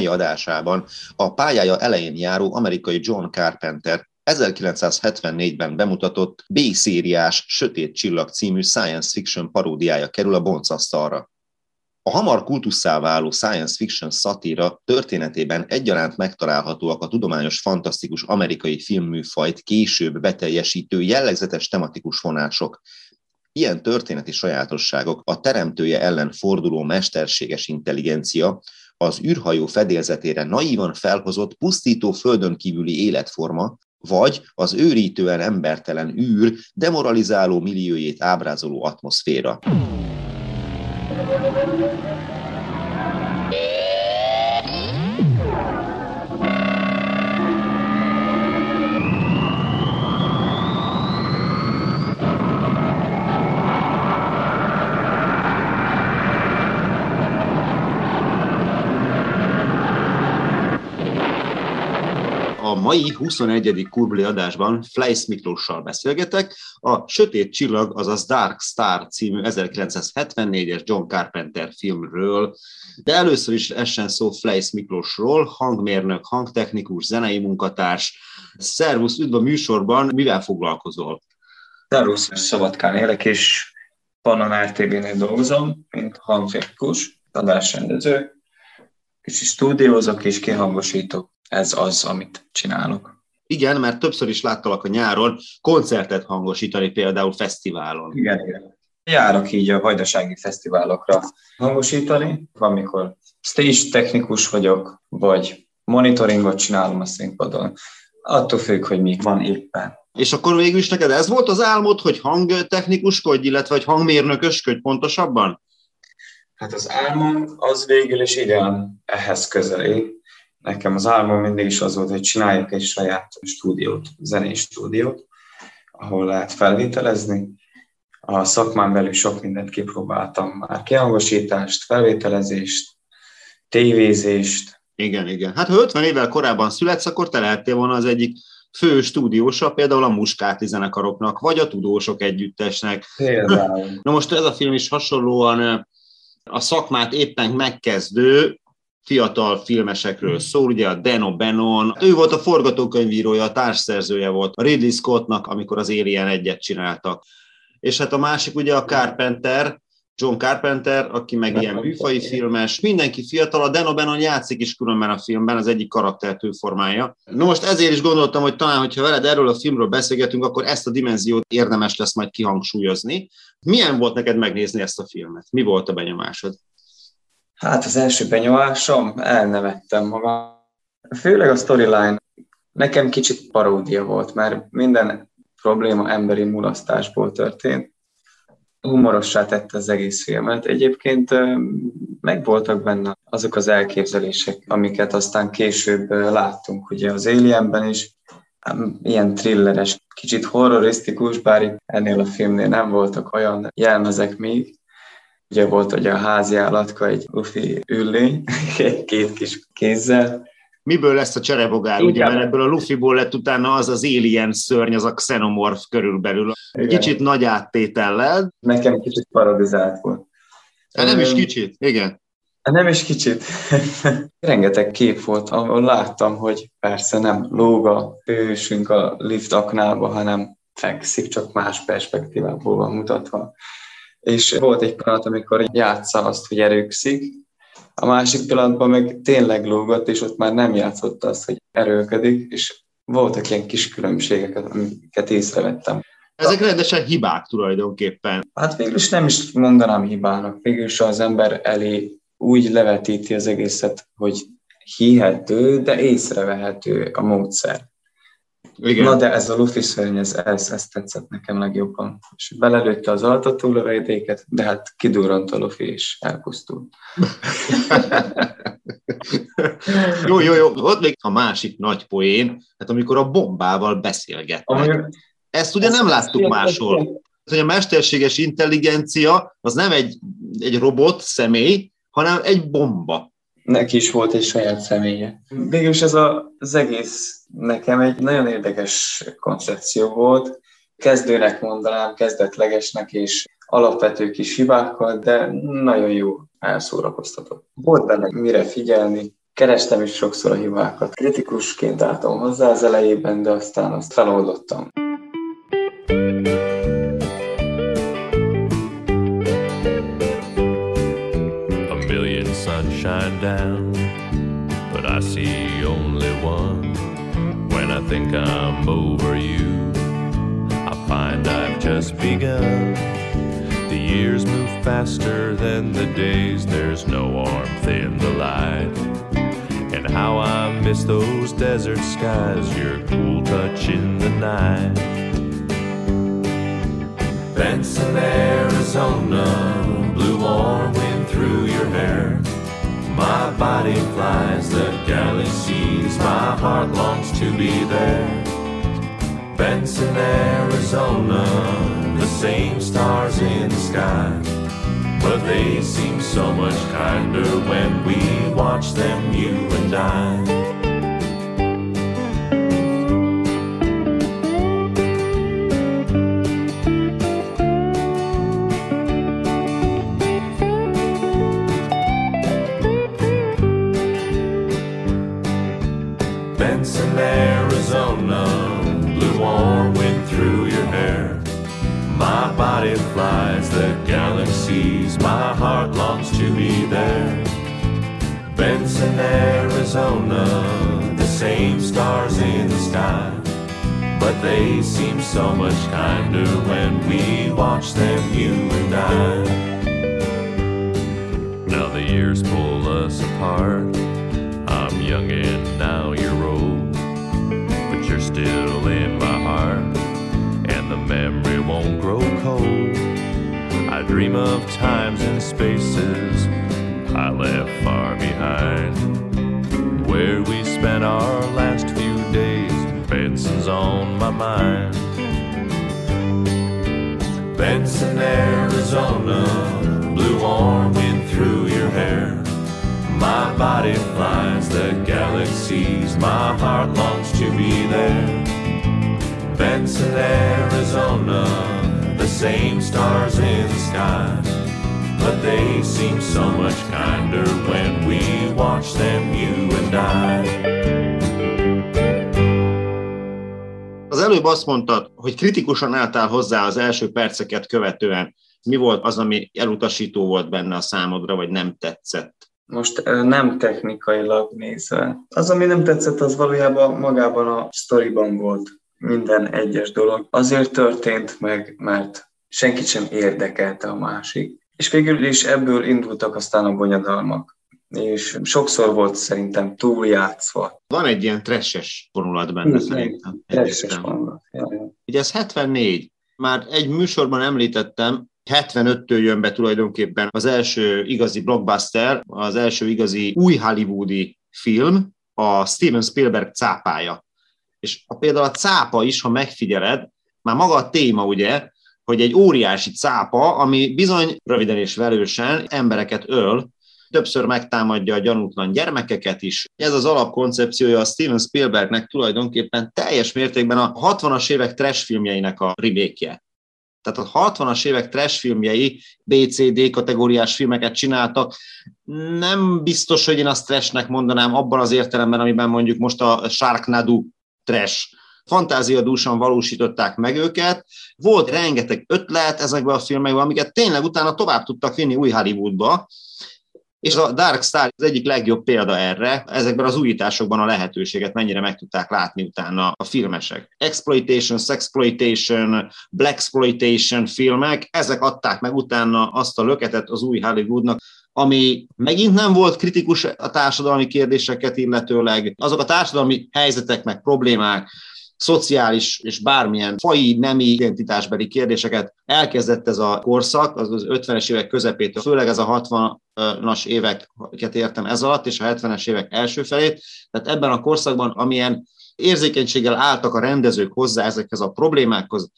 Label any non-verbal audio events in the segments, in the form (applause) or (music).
Mai adásában a pályája elején járó amerikai John Carpenter 1974-ben bemutatott B-szériás Sötét Csillag című science fiction paródiája kerül a boncasztalra. A hamar kultusszá váló science fiction szatíra történetében egyaránt megtalálhatóak a tudományos fantasztikus amerikai filmműfajt később beteljesítő jellegzetes tematikus vonások. Ilyen történeti sajátosságok a teremtője ellen forduló mesterséges intelligencia, az űrhajó fedélzetére naívan felhozott pusztító földön kívüli életforma, vagy az őrítően embertelen űr demoralizáló milliójét ábrázoló atmoszféra. Mai 21. kurbli adásban Fleiss Miklóssal beszélgetek, a Sötét Csillag, azaz Dark Star című 1974-es John Carpenter filmről, de először is essen szó Fleiss Miklósról, hangmérnök, hangtechnikus, zenei munkatárs. Szervusz, üdv a műsorban, mivel foglalkozol? Szervusz, Szabadkán élek, és Pannon RTV-nél dolgozom, mint hangtechnikus, adásrendező, és stúdiózok és kihangosítok ez az, amit csinálok. Igen, mert többször is láttalak a nyáron koncertet hangosítani, például fesztiválon. Igen, igen. Járok így a vajdasági fesztiválokra hangosítani, amikor stage technikus vagyok, vagy monitoringot csinálom a színpadon. Attól függ, hogy mi van éppen. És akkor végül is neked ez volt az álmod, hogy hangtechnikuskodj, illetve hogy hangmérnökösködj pontosabban? Hát az álmom az végül is igen ehhez közeli, nekem az álmom mindig is az volt, hogy csináljak egy saját stúdiót, zenés stúdiót, ahol lehet felvételezni. A szakmán belül sok mindent kipróbáltam már, kihangosítást, felvételezést, tévézést. Igen, igen. Hát ha 50 évvel korábban születsz, akkor te lehettél volna az egyik fő stúdiósa, például a Muskáti zenekaroknak, vagy a Tudósok Együttesnek. Például. (laughs) Na most ez a film is hasonlóan a szakmát éppen megkezdő fiatal filmesekről szól, ugye a Deno Benon, ő volt a forgatókönyvírója, a társszerzője volt a Ridley Scottnak, amikor az Alien egyet csináltak. És hát a másik ugye a Carpenter, John Carpenter, aki meg ilyen műfai filmes, mindenki fiatal, a Deno Benon játszik is különben a filmben, az egyik karaktertő formája. No most ezért is gondoltam, hogy talán, hogyha veled erről a filmről beszélgetünk, akkor ezt a dimenziót érdemes lesz majd kihangsúlyozni. Milyen volt neked megnézni ezt a filmet? Mi volt a benyomásod? Hát az első benyomásom, elnevettem magam. Főleg a storyline nekem kicsit paródia volt, mert minden probléma emberi mulasztásból történt. Humorossá tette az egész filmet. Egyébként megvoltak benne azok az elképzelések, amiket aztán később láttunk. Ugye az Alienben is ilyen thrilleres, kicsit horrorisztikus, bár ennél a filmnél nem voltak olyan jelmezek még, Ugye volt, hogy a házi állatka egy lufi üllény, (laughs) két kis kézzel. Miből lesz a cserebogár, ugye, mert ebből a Luffyból lett utána az az alien szörny, az a xenomorf körülbelül. Igen. Kicsit nagy áttétellel. Nekem kicsit paradizált volt. De nem is kicsit, igen. Nem is kicsit. (laughs) Rengeteg kép volt, ahol láttam, hogy persze nem lóg a hősünk a lift aknába, hanem fekszik, csak más perspektívából van mutatva és volt egy pillanat, amikor játsza azt, hogy erőkszik, a másik pillanatban meg tényleg lógott, és ott már nem játszott azt, hogy erőködik, és voltak ilyen kis különbségek, amiket észrevettem. Ezek rendesen hibák tulajdonképpen. Hát végül is nem is mondanám hibának. Végül is az ember elé úgy levetíti az egészet, hogy hihető, de észrevehető a módszer. Igen. Na de ez a Luffy szörny, ez, ez, ez tetszett nekem legjobban. És belelőtte az altatólövedéket, de hát kidurrant a Luffy és elpusztult. (laughs) jó, jó, jó. Ott még a másik nagy poén, hát amikor a bombával beszélgetnek. Ami... Ezt ugye nem láttuk máshol. Hogy a mesterséges intelligencia az nem egy, egy robot személy, hanem egy bomba. Neki is volt egy saját személye. Végülis ez a, az egész nekem egy nagyon érdekes koncepció volt. Kezdőnek mondanám, kezdetlegesnek és alapvető kis hibákkal, de nagyon jó elszórakoztatott. Volt benne mire figyelni, kerestem is sokszor a hibákat. Kritikusként álltam hozzá az elejében, de aztán azt feloldottam. Sunshine down, but I see only one. When I think I'm over you, I find I've just begun. The years move faster than the days, there's no warmth in the light. And how I miss those desert skies, your cool touch in the night. Benson, Arizona, blue warm wind through your hair. My body flies the galaxies, my heart longs to be there. Benson, Arizona, the same stars in the sky. But they seem so much kinder when we watch them, you and I. Arizona, the galaxies my heart longs to be there Benson Arizona, the same stars in the sky. But they seem so much kinder when we watch them, you and I. Now the years pull us apart. I'm young and now you're old. But you're still in my heart, memory won't grow cold. I dream of times and spaces I left far behind where we spent our last few days. Benson's on my mind. Benson, Arizona, blue warm wind through your hair. My body flies the galaxies, my heart longs to be there. Benson, Arizona, the same stars in the sky. but they seem so much kinder when we watch them, you and I. Az előbb azt mondtad, hogy kritikusan álltál hozzá az első perceket követően. Mi volt az, ami elutasító volt benne a számodra, vagy nem tetszett? Most nem technikailag nézve. Az, ami nem tetszett, az valójában magában a sztoriban volt minden egyes dolog. Azért történt meg, mert senkit sem érdekelte a másik. És végül is ebből indultak aztán a bonyodalmak és sokszor volt szerintem túljátszva. Van egy ilyen tresses vonulat benne Igen, szerintem. Tresses vonulat. Ugye ez 74. Már egy műsorban említettem, 75-től jön be tulajdonképpen az első igazi blockbuster, az első igazi új hollywoodi film, a Steven Spielberg cápája. És a, például a cápa is, ha megfigyeled, már maga a téma ugye, hogy egy óriási cápa, ami bizony röviden és velősen embereket öl, többször megtámadja a gyanútlan gyermekeket is. Ez az alapkoncepciója a Steven Spielbergnek tulajdonképpen teljes mértékben a 60-as évek trash filmjeinek a remake tehát a 60-as évek trash filmjei BCD kategóriás filmeket csináltak. Nem biztos, hogy én azt trashnek mondanám abban az értelemben, amiben mondjuk most a Sharknado trash fantáziadúsan valósították meg őket. Volt rengeteg ötlet ezekben a filmekben, amiket tényleg utána tovább tudtak vinni új Hollywoodba, és a Dark Star az egyik legjobb példa erre, ezekben az újításokban a lehetőséget mennyire meg tudták látni utána a filmesek. Exploitation, sexploitation, blaxploitation filmek, ezek adták meg utána azt a löketet az új Hollywoodnak, ami megint nem volt kritikus a társadalmi kérdéseket illetőleg, azok a társadalmi helyzetek meg problémák, szociális és bármilyen fai, nemi identitásbeli kérdéseket elkezdett ez a korszak, az az 50-es évek közepétől, főleg ez a 60-as éveket értem ez alatt, és a 70-es évek első felét. Tehát ebben a korszakban, amilyen érzékenységgel álltak a rendezők hozzá ezekhez a problémákhoz,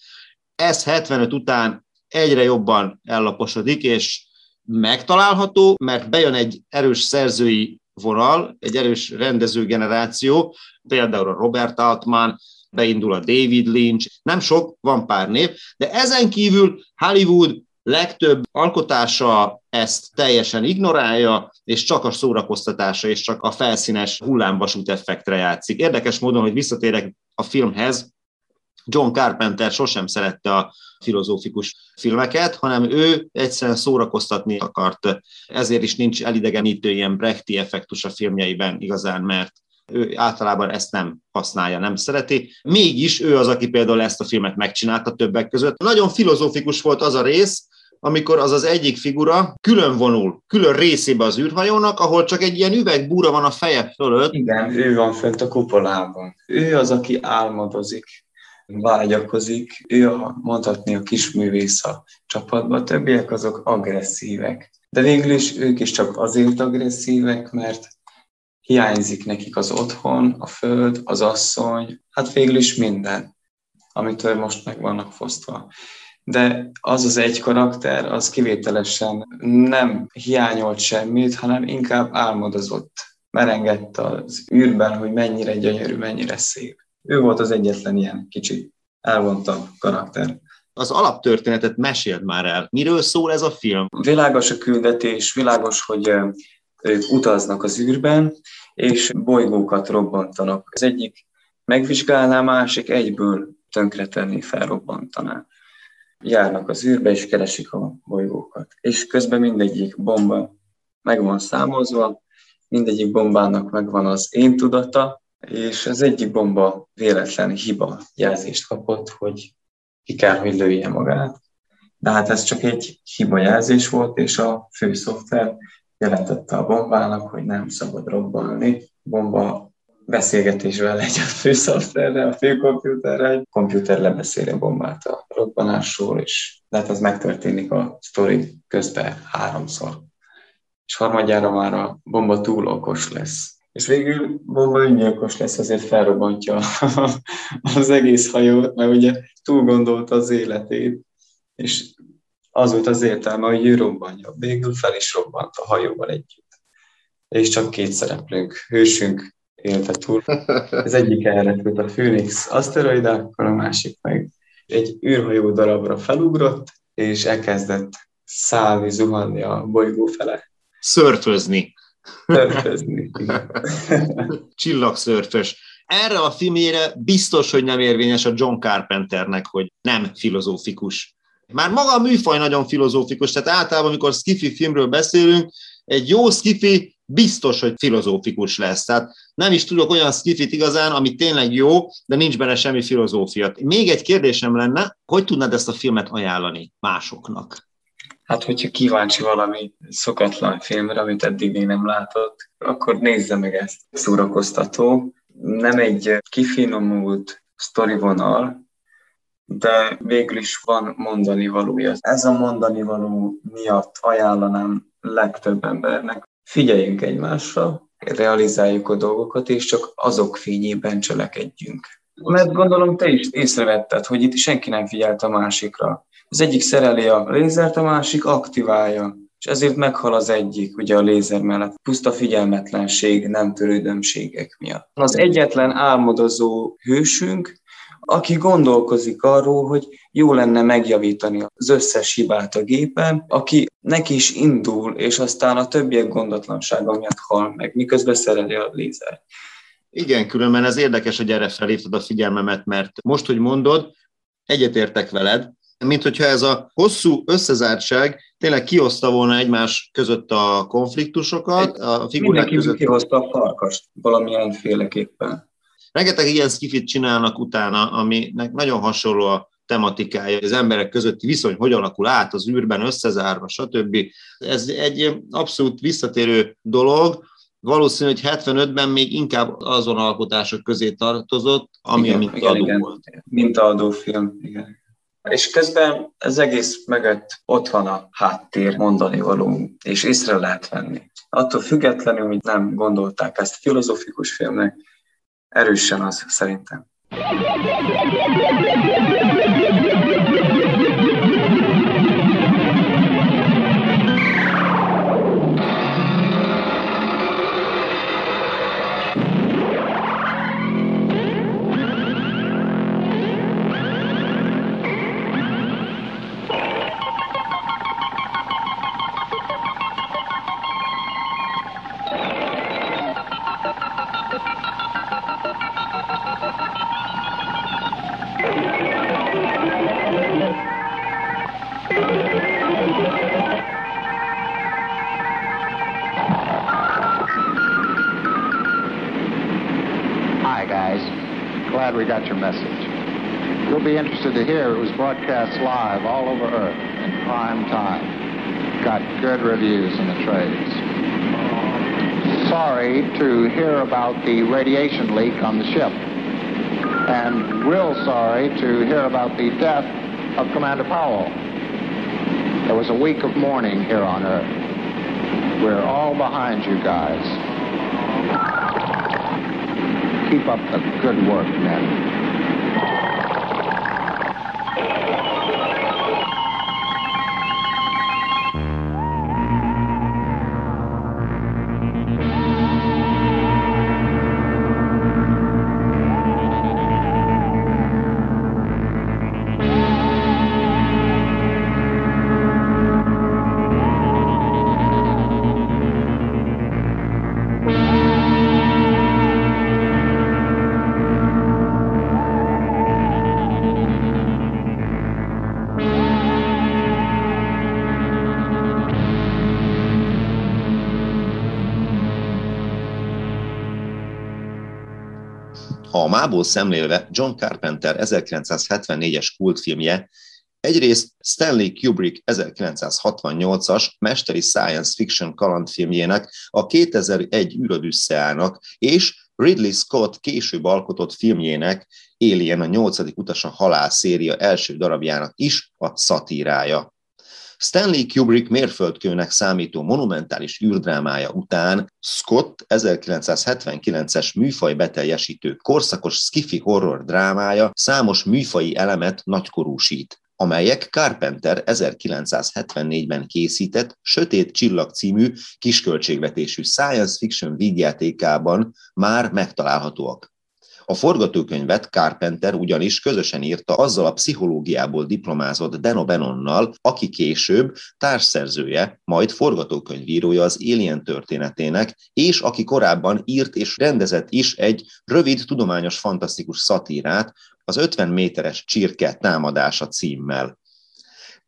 ez 75 után egyre jobban ellaposodik, és megtalálható, mert bejön egy erős szerzői vonal, egy erős rendezőgeneráció, például a Robert Altman, beindul a David Lynch, nem sok, van pár név, de ezen kívül Hollywood legtöbb alkotása ezt teljesen ignorálja, és csak a szórakoztatása és csak a felszínes hullámvasút effektre játszik. Érdekes módon, hogy visszatérek a filmhez, John Carpenter sosem szerette a filozófikus filmeket, hanem ő egyszerűen szórakoztatni akart. Ezért is nincs elidegenítő ilyen Brechti effektus a filmjeiben igazán, mert ő általában ezt nem használja, nem szereti. Mégis ő az, aki például ezt a filmet megcsinálta többek között. Nagyon filozófikus volt az a rész, amikor az az egyik figura külön vonul, külön részébe az űrhajónak, ahol csak egy ilyen üvegbúra van a feje fölött. Igen, ő van fönt a kupolában. Ő az, aki álmodozik, vágyakozik, ő a, mondhatni a kisművész a csapatban, a többiek azok agresszívek. De végül is ők is csak azért agresszívek, mert hiányzik nekik az otthon, a föld, az asszony, hát végül is minden, amitől most meg vannak fosztva. De az az egy karakter, az kivételesen nem hiányolt semmit, hanem inkább álmodozott, merengett az űrben, hogy mennyire gyönyörű, mennyire szép. Ő volt az egyetlen ilyen kicsit elvontabb karakter. Az alaptörténetet meséld már el. Miről szól ez a film? Világos a küldetés, világos, hogy ők utaznak az űrben, és bolygókat robbantanak. Az egyik megvizsgálná, másik egyből tönkretenni, felrobbantaná. Járnak az űrbe, és keresik a bolygókat. És közben mindegyik bomba meg van számozva, mindegyik bombának megvan az én tudata, és az egyik bomba véletlen hiba jelzést kapott, hogy ki kell, hogy lője magát. De hát ez csak egy hiba jelzés volt, és a fő szoftver jelentette a bombának, hogy nem szabad robbanni. Bomba beszélgetésvel egy a főszoftverre, a főkomputerre, egy komputer lebeszéli a bombát a robbanásról, és lehet az megtörténik a sztori közben háromszor. És harmadjára már a bomba túl okos lesz. És végül bomba öngyilkos lesz, azért felrobbantja (laughs) az egész hajót, mert ugye túl gondolta az életét, és az volt az értelme, hogy ő robbanja. Végül fel is robbant a hajóval együtt. És csak két szereplőnk, hősünk élte túl. Az egyik elrepült a Phoenix aszteroidákkal, a másik meg egy űrhajó darabra felugrott, és elkezdett szállni, zuhanni a bolygó fele. Szörfözni. Szörfözni. Csillagszörfös. Erre a filmjére biztos, hogy nem érvényes a John Carpenternek, hogy nem filozófikus már maga a műfaj nagyon filozófikus, tehát általában, amikor skifi filmről beszélünk, egy jó skifi biztos, hogy filozófikus lesz. Tehát nem is tudok olyan skifit igazán, ami tényleg jó, de nincs benne semmi filozófia. Még egy kérdésem lenne, hogy tudnád ezt a filmet ajánlani másoknak? Hát, hogyha kíváncsi valami szokatlan filmre, amit eddig még nem látott, akkor nézze meg ezt. Szórakoztató. Nem egy kifinomult sztorivonal, de végül is van mondani valója. Ez a mondani való miatt ajánlanám legtöbb embernek. Figyeljünk egymásra, realizáljuk a dolgokat, és csak azok fényében cselekedjünk. Mert gondolom te is észrevetted, hogy itt senki nem figyelt a másikra. Az egyik szereli a lézert, a másik aktiválja. És ezért meghal az egyik, ugye a lézer mellett, puszta figyelmetlenség, nem törődömségek miatt. Az egyetlen álmodozó hősünk, aki gondolkozik arról, hogy jó lenne megjavítani az összes hibát a gépen, aki neki is indul, és aztán a többiek gondatlansága miatt hal meg, miközben szereli a lézer. Igen, különben ez érdekes, hogy erre felhívtad a figyelmemet, mert most, hogy mondod, egyetértek veled, mint hogyha ez a hosszú összezártság tényleg kioszta volna egymás között a konfliktusokat, a figurák között. kihozta a farkast valamilyen féleképpen. Rengeteg ilyen skifit csinálnak utána, aminek nagyon hasonló a tematikája, az emberek közötti viszony hogy alakul át az űrben, összezárva, stb. Ez egy abszolút visszatérő dolog, valószínű, hogy 75-ben még inkább azon alkotások közé tartozott, ami igen, a mintaadó igen, volt. Igen. Mintaadó film, igen. És közben az egész mögött ott van a háttér, mondani való, és észre lehet venni. Attól függetlenül, hogy nem gondolták ezt filozofikus filmnek, erősen az szerintem. To hear it was broadcast live all over Earth in prime time. Got good reviews in the trades. Sorry to hear about the radiation leak on the ship. And real sorry to hear about the death of Commander Powell. There was a week of mourning here on Earth. We're all behind you guys. Keep up the good work, men. Mából szemlélve John Carpenter 1974-es kultfilmje egyrészt Stanley Kubrick 1968-as mesteri science fiction kalandfilmjének, a 2001 űrödüsszeának és Ridley Scott később alkotott filmjének, Alien a nyolcadik utas a halál széria első darabjának is a szatírája. Stanley Kubrick mérföldkőnek számító monumentális űrdrámája után Scott 1979-es műfaj beteljesítő korszakos skifi horror drámája számos műfai elemet nagykorúsít amelyek Carpenter 1974-ben készített Sötét Csillag című kisköltségvetésű science fiction vígjátékában már megtalálhatóak. A forgatókönyvet Carpenter ugyanis közösen írta azzal a pszichológiából diplomázott Deno Benonnal, aki később társszerzője, majd forgatókönyvírója az Alien történetének, és aki korábban írt és rendezett is egy rövid, tudományos, fantasztikus szatírát, az 50 méteres csirke támadása címmel.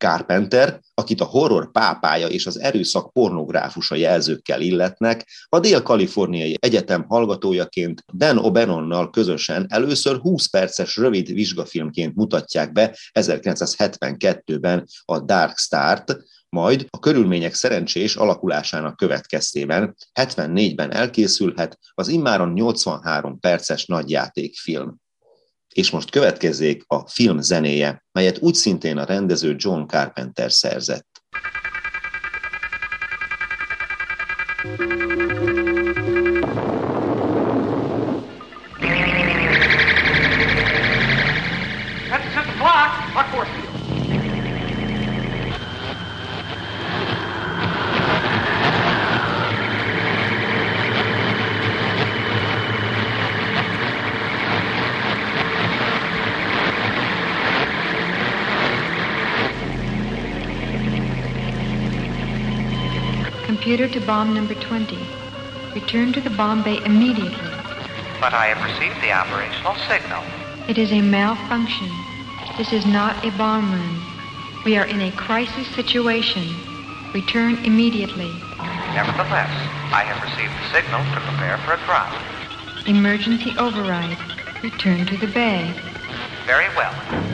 Carpenter, akit a horror pápája és az erőszak pornográfusa jelzőkkel illetnek, a Dél-Kaliforniai Egyetem hallgatójaként Dan O'Bannonnal közösen először 20 perces rövid vizsgafilmként mutatják be 1972-ben a Dark Start, majd a körülmények szerencsés alakulásának következtében 74-ben elkészülhet az immáron 83 perces nagyjátékfilm. És most következzék a film zenéje, melyet úgy szintén a rendező John Carpenter szerzett. Computer to bomb number 20. Return to the bomb bay immediately. But I have received the operational signal. It is a malfunction. This is not a bomb room. We are in a crisis situation. Return immediately. Nevertheless, I have received the signal to prepare for a drop. Emergency override. Return to the bay. Very well.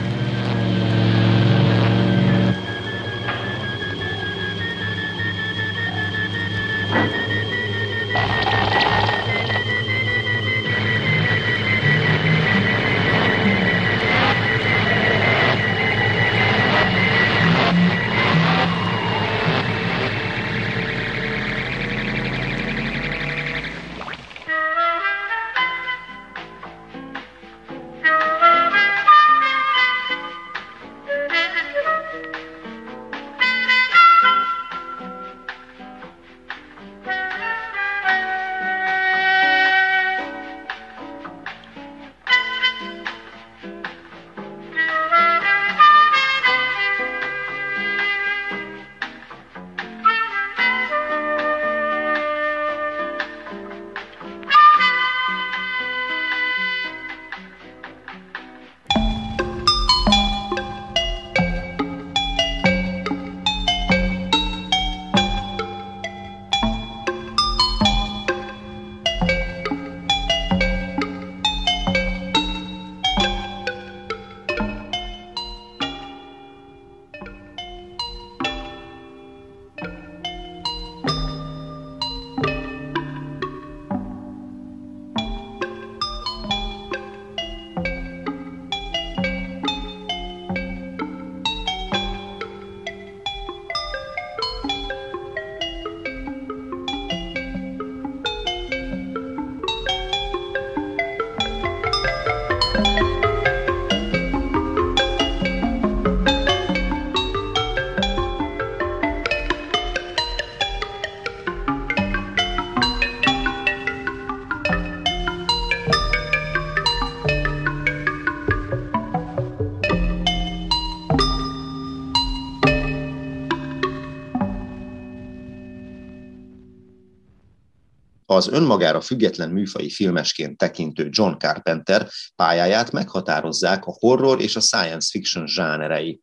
Az önmagára független műfai filmesként tekintő John Carpenter pályáját meghatározzák a horror és a science fiction zsánerei.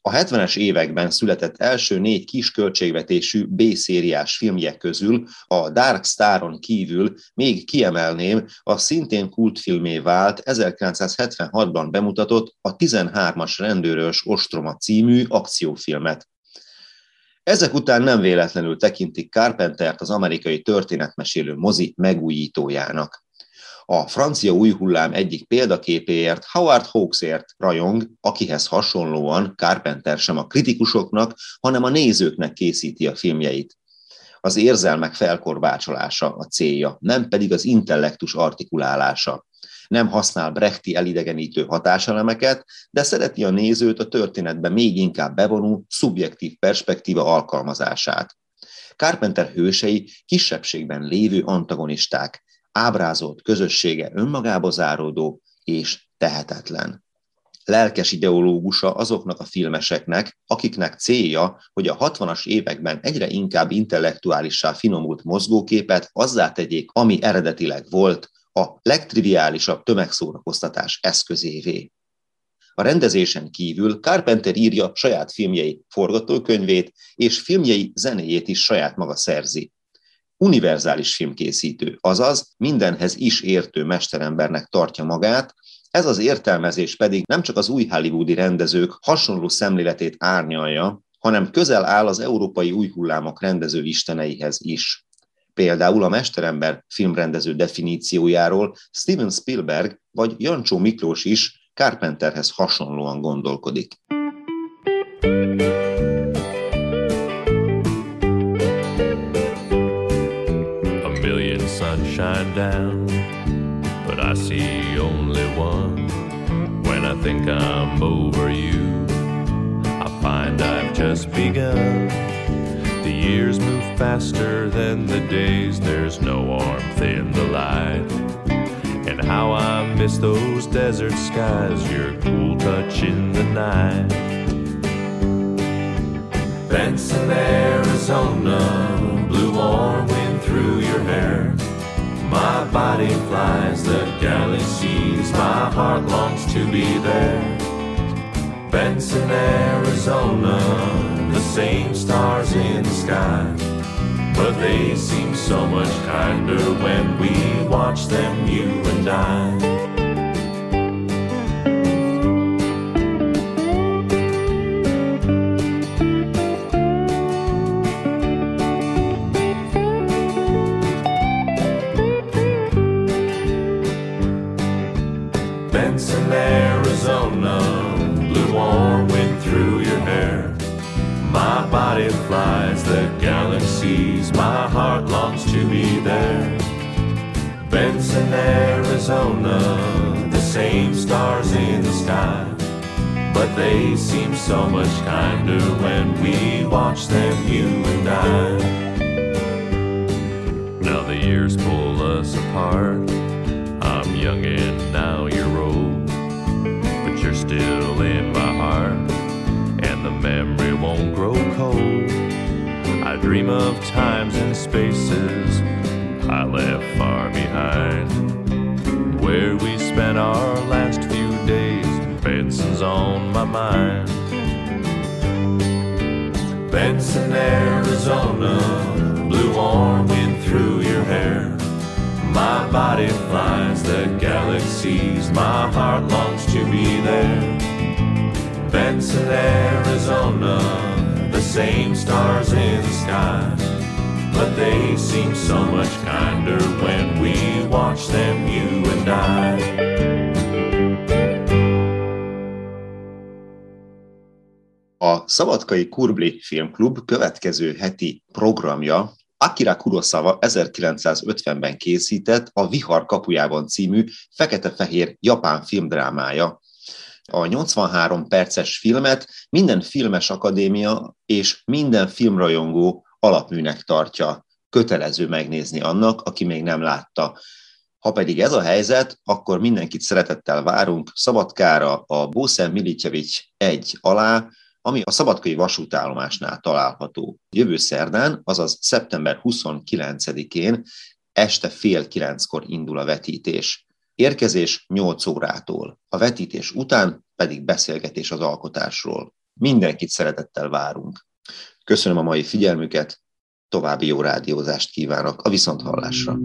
A 70-es években született első négy kis költségvetésű B-szériás filmje közül a Dark Staron kívül még kiemelném a szintén kultfilmé vált 1976-ban bemutatott a 13-as rendőrös ostroma című akciófilmet. Ezek után nem véletlenül tekintik Carpentert az amerikai történetmesélő mozi megújítójának. A francia új hullám egyik példaképéért Howard Hawksért rajong, akihez hasonlóan Carpenter sem a kritikusoknak, hanem a nézőknek készíti a filmjeit. Az érzelmek felkorbácsolása a célja, nem pedig az intellektus artikulálása nem használ brechti elidegenítő hatáselemeket, de szereti a nézőt a történetbe még inkább bevonó, szubjektív perspektíva alkalmazását. Carpenter hősei kisebbségben lévő antagonisták, ábrázolt közössége önmagába záródó és tehetetlen lelkes ideológusa azoknak a filmeseknek, akiknek célja, hogy a 60-as években egyre inkább intellektuálissá finomult mozgóképet azzá tegyék, ami eredetileg volt, a legtriviálisabb tömegszórakoztatás eszközévé. A rendezésen kívül Carpenter írja saját filmjei forgatókönyvét, és filmjei zenéjét is saját maga szerzi. Univerzális filmkészítő, azaz mindenhez is értő mesterembernek tartja magát, ez az értelmezés pedig nem csak az új hollywoodi rendezők hasonló szemléletét árnyalja, hanem közel áll az európai új hullámok rendező isteneihez is. Például a Mesterember filmrendező definíciójáról Steven Spielberg vagy Jancsó Miklós is Carpenterhez hasonlóan gondolkodik. A million sunshine down, but I see only one. When I think I'm over you, I find I've just begun. Years move faster than the days, there's no warmth in the light. And how I miss those desert skies, your cool touch in the night. Benson, Arizona, blue warm wind through your hair. My body flies the galley galaxies, my heart longs to be there. Benson, Arizona, the same stars in the sky. But they seem so much kinder when we watch them, you and I. they seem so much kinder when we watch them, you and I. Now the years pull us apart. I'm young and now you're old. But you're still in my heart, and the memory won't grow cold. I dream of times and spaces I left far behind. Where we spent our last Benson's on my mind. Benson, Arizona, blue warm wind through your hair. My body flies the galaxies, my heart longs to be there. Benson, Arizona, the same stars in the sky but they seem so much kinder when we watch them, you and I. A Szabadkai Kurbli Filmklub következő heti programja Akira Kurosawa 1950-ben készített a Vihar kapujában című fekete-fehér japán filmdrámája. A 83 perces filmet minden filmes akadémia és minden filmrajongó alapműnek tartja, kötelező megnézni annak, aki még nem látta. Ha pedig ez a helyzet, akkor mindenkit szeretettel várunk Szabadkára a Bószer Militjevics egy alá, ami a Szabadkai vasútállomásnál található. Jövő szerdán, azaz szeptember 29-én este fél kilenckor indul a vetítés. Érkezés 8 órától. A vetítés után pedig beszélgetés az alkotásról. Mindenkit szeretettel várunk. Köszönöm a mai figyelmüket, további jó rádiózást kívánok a viszonthallásra.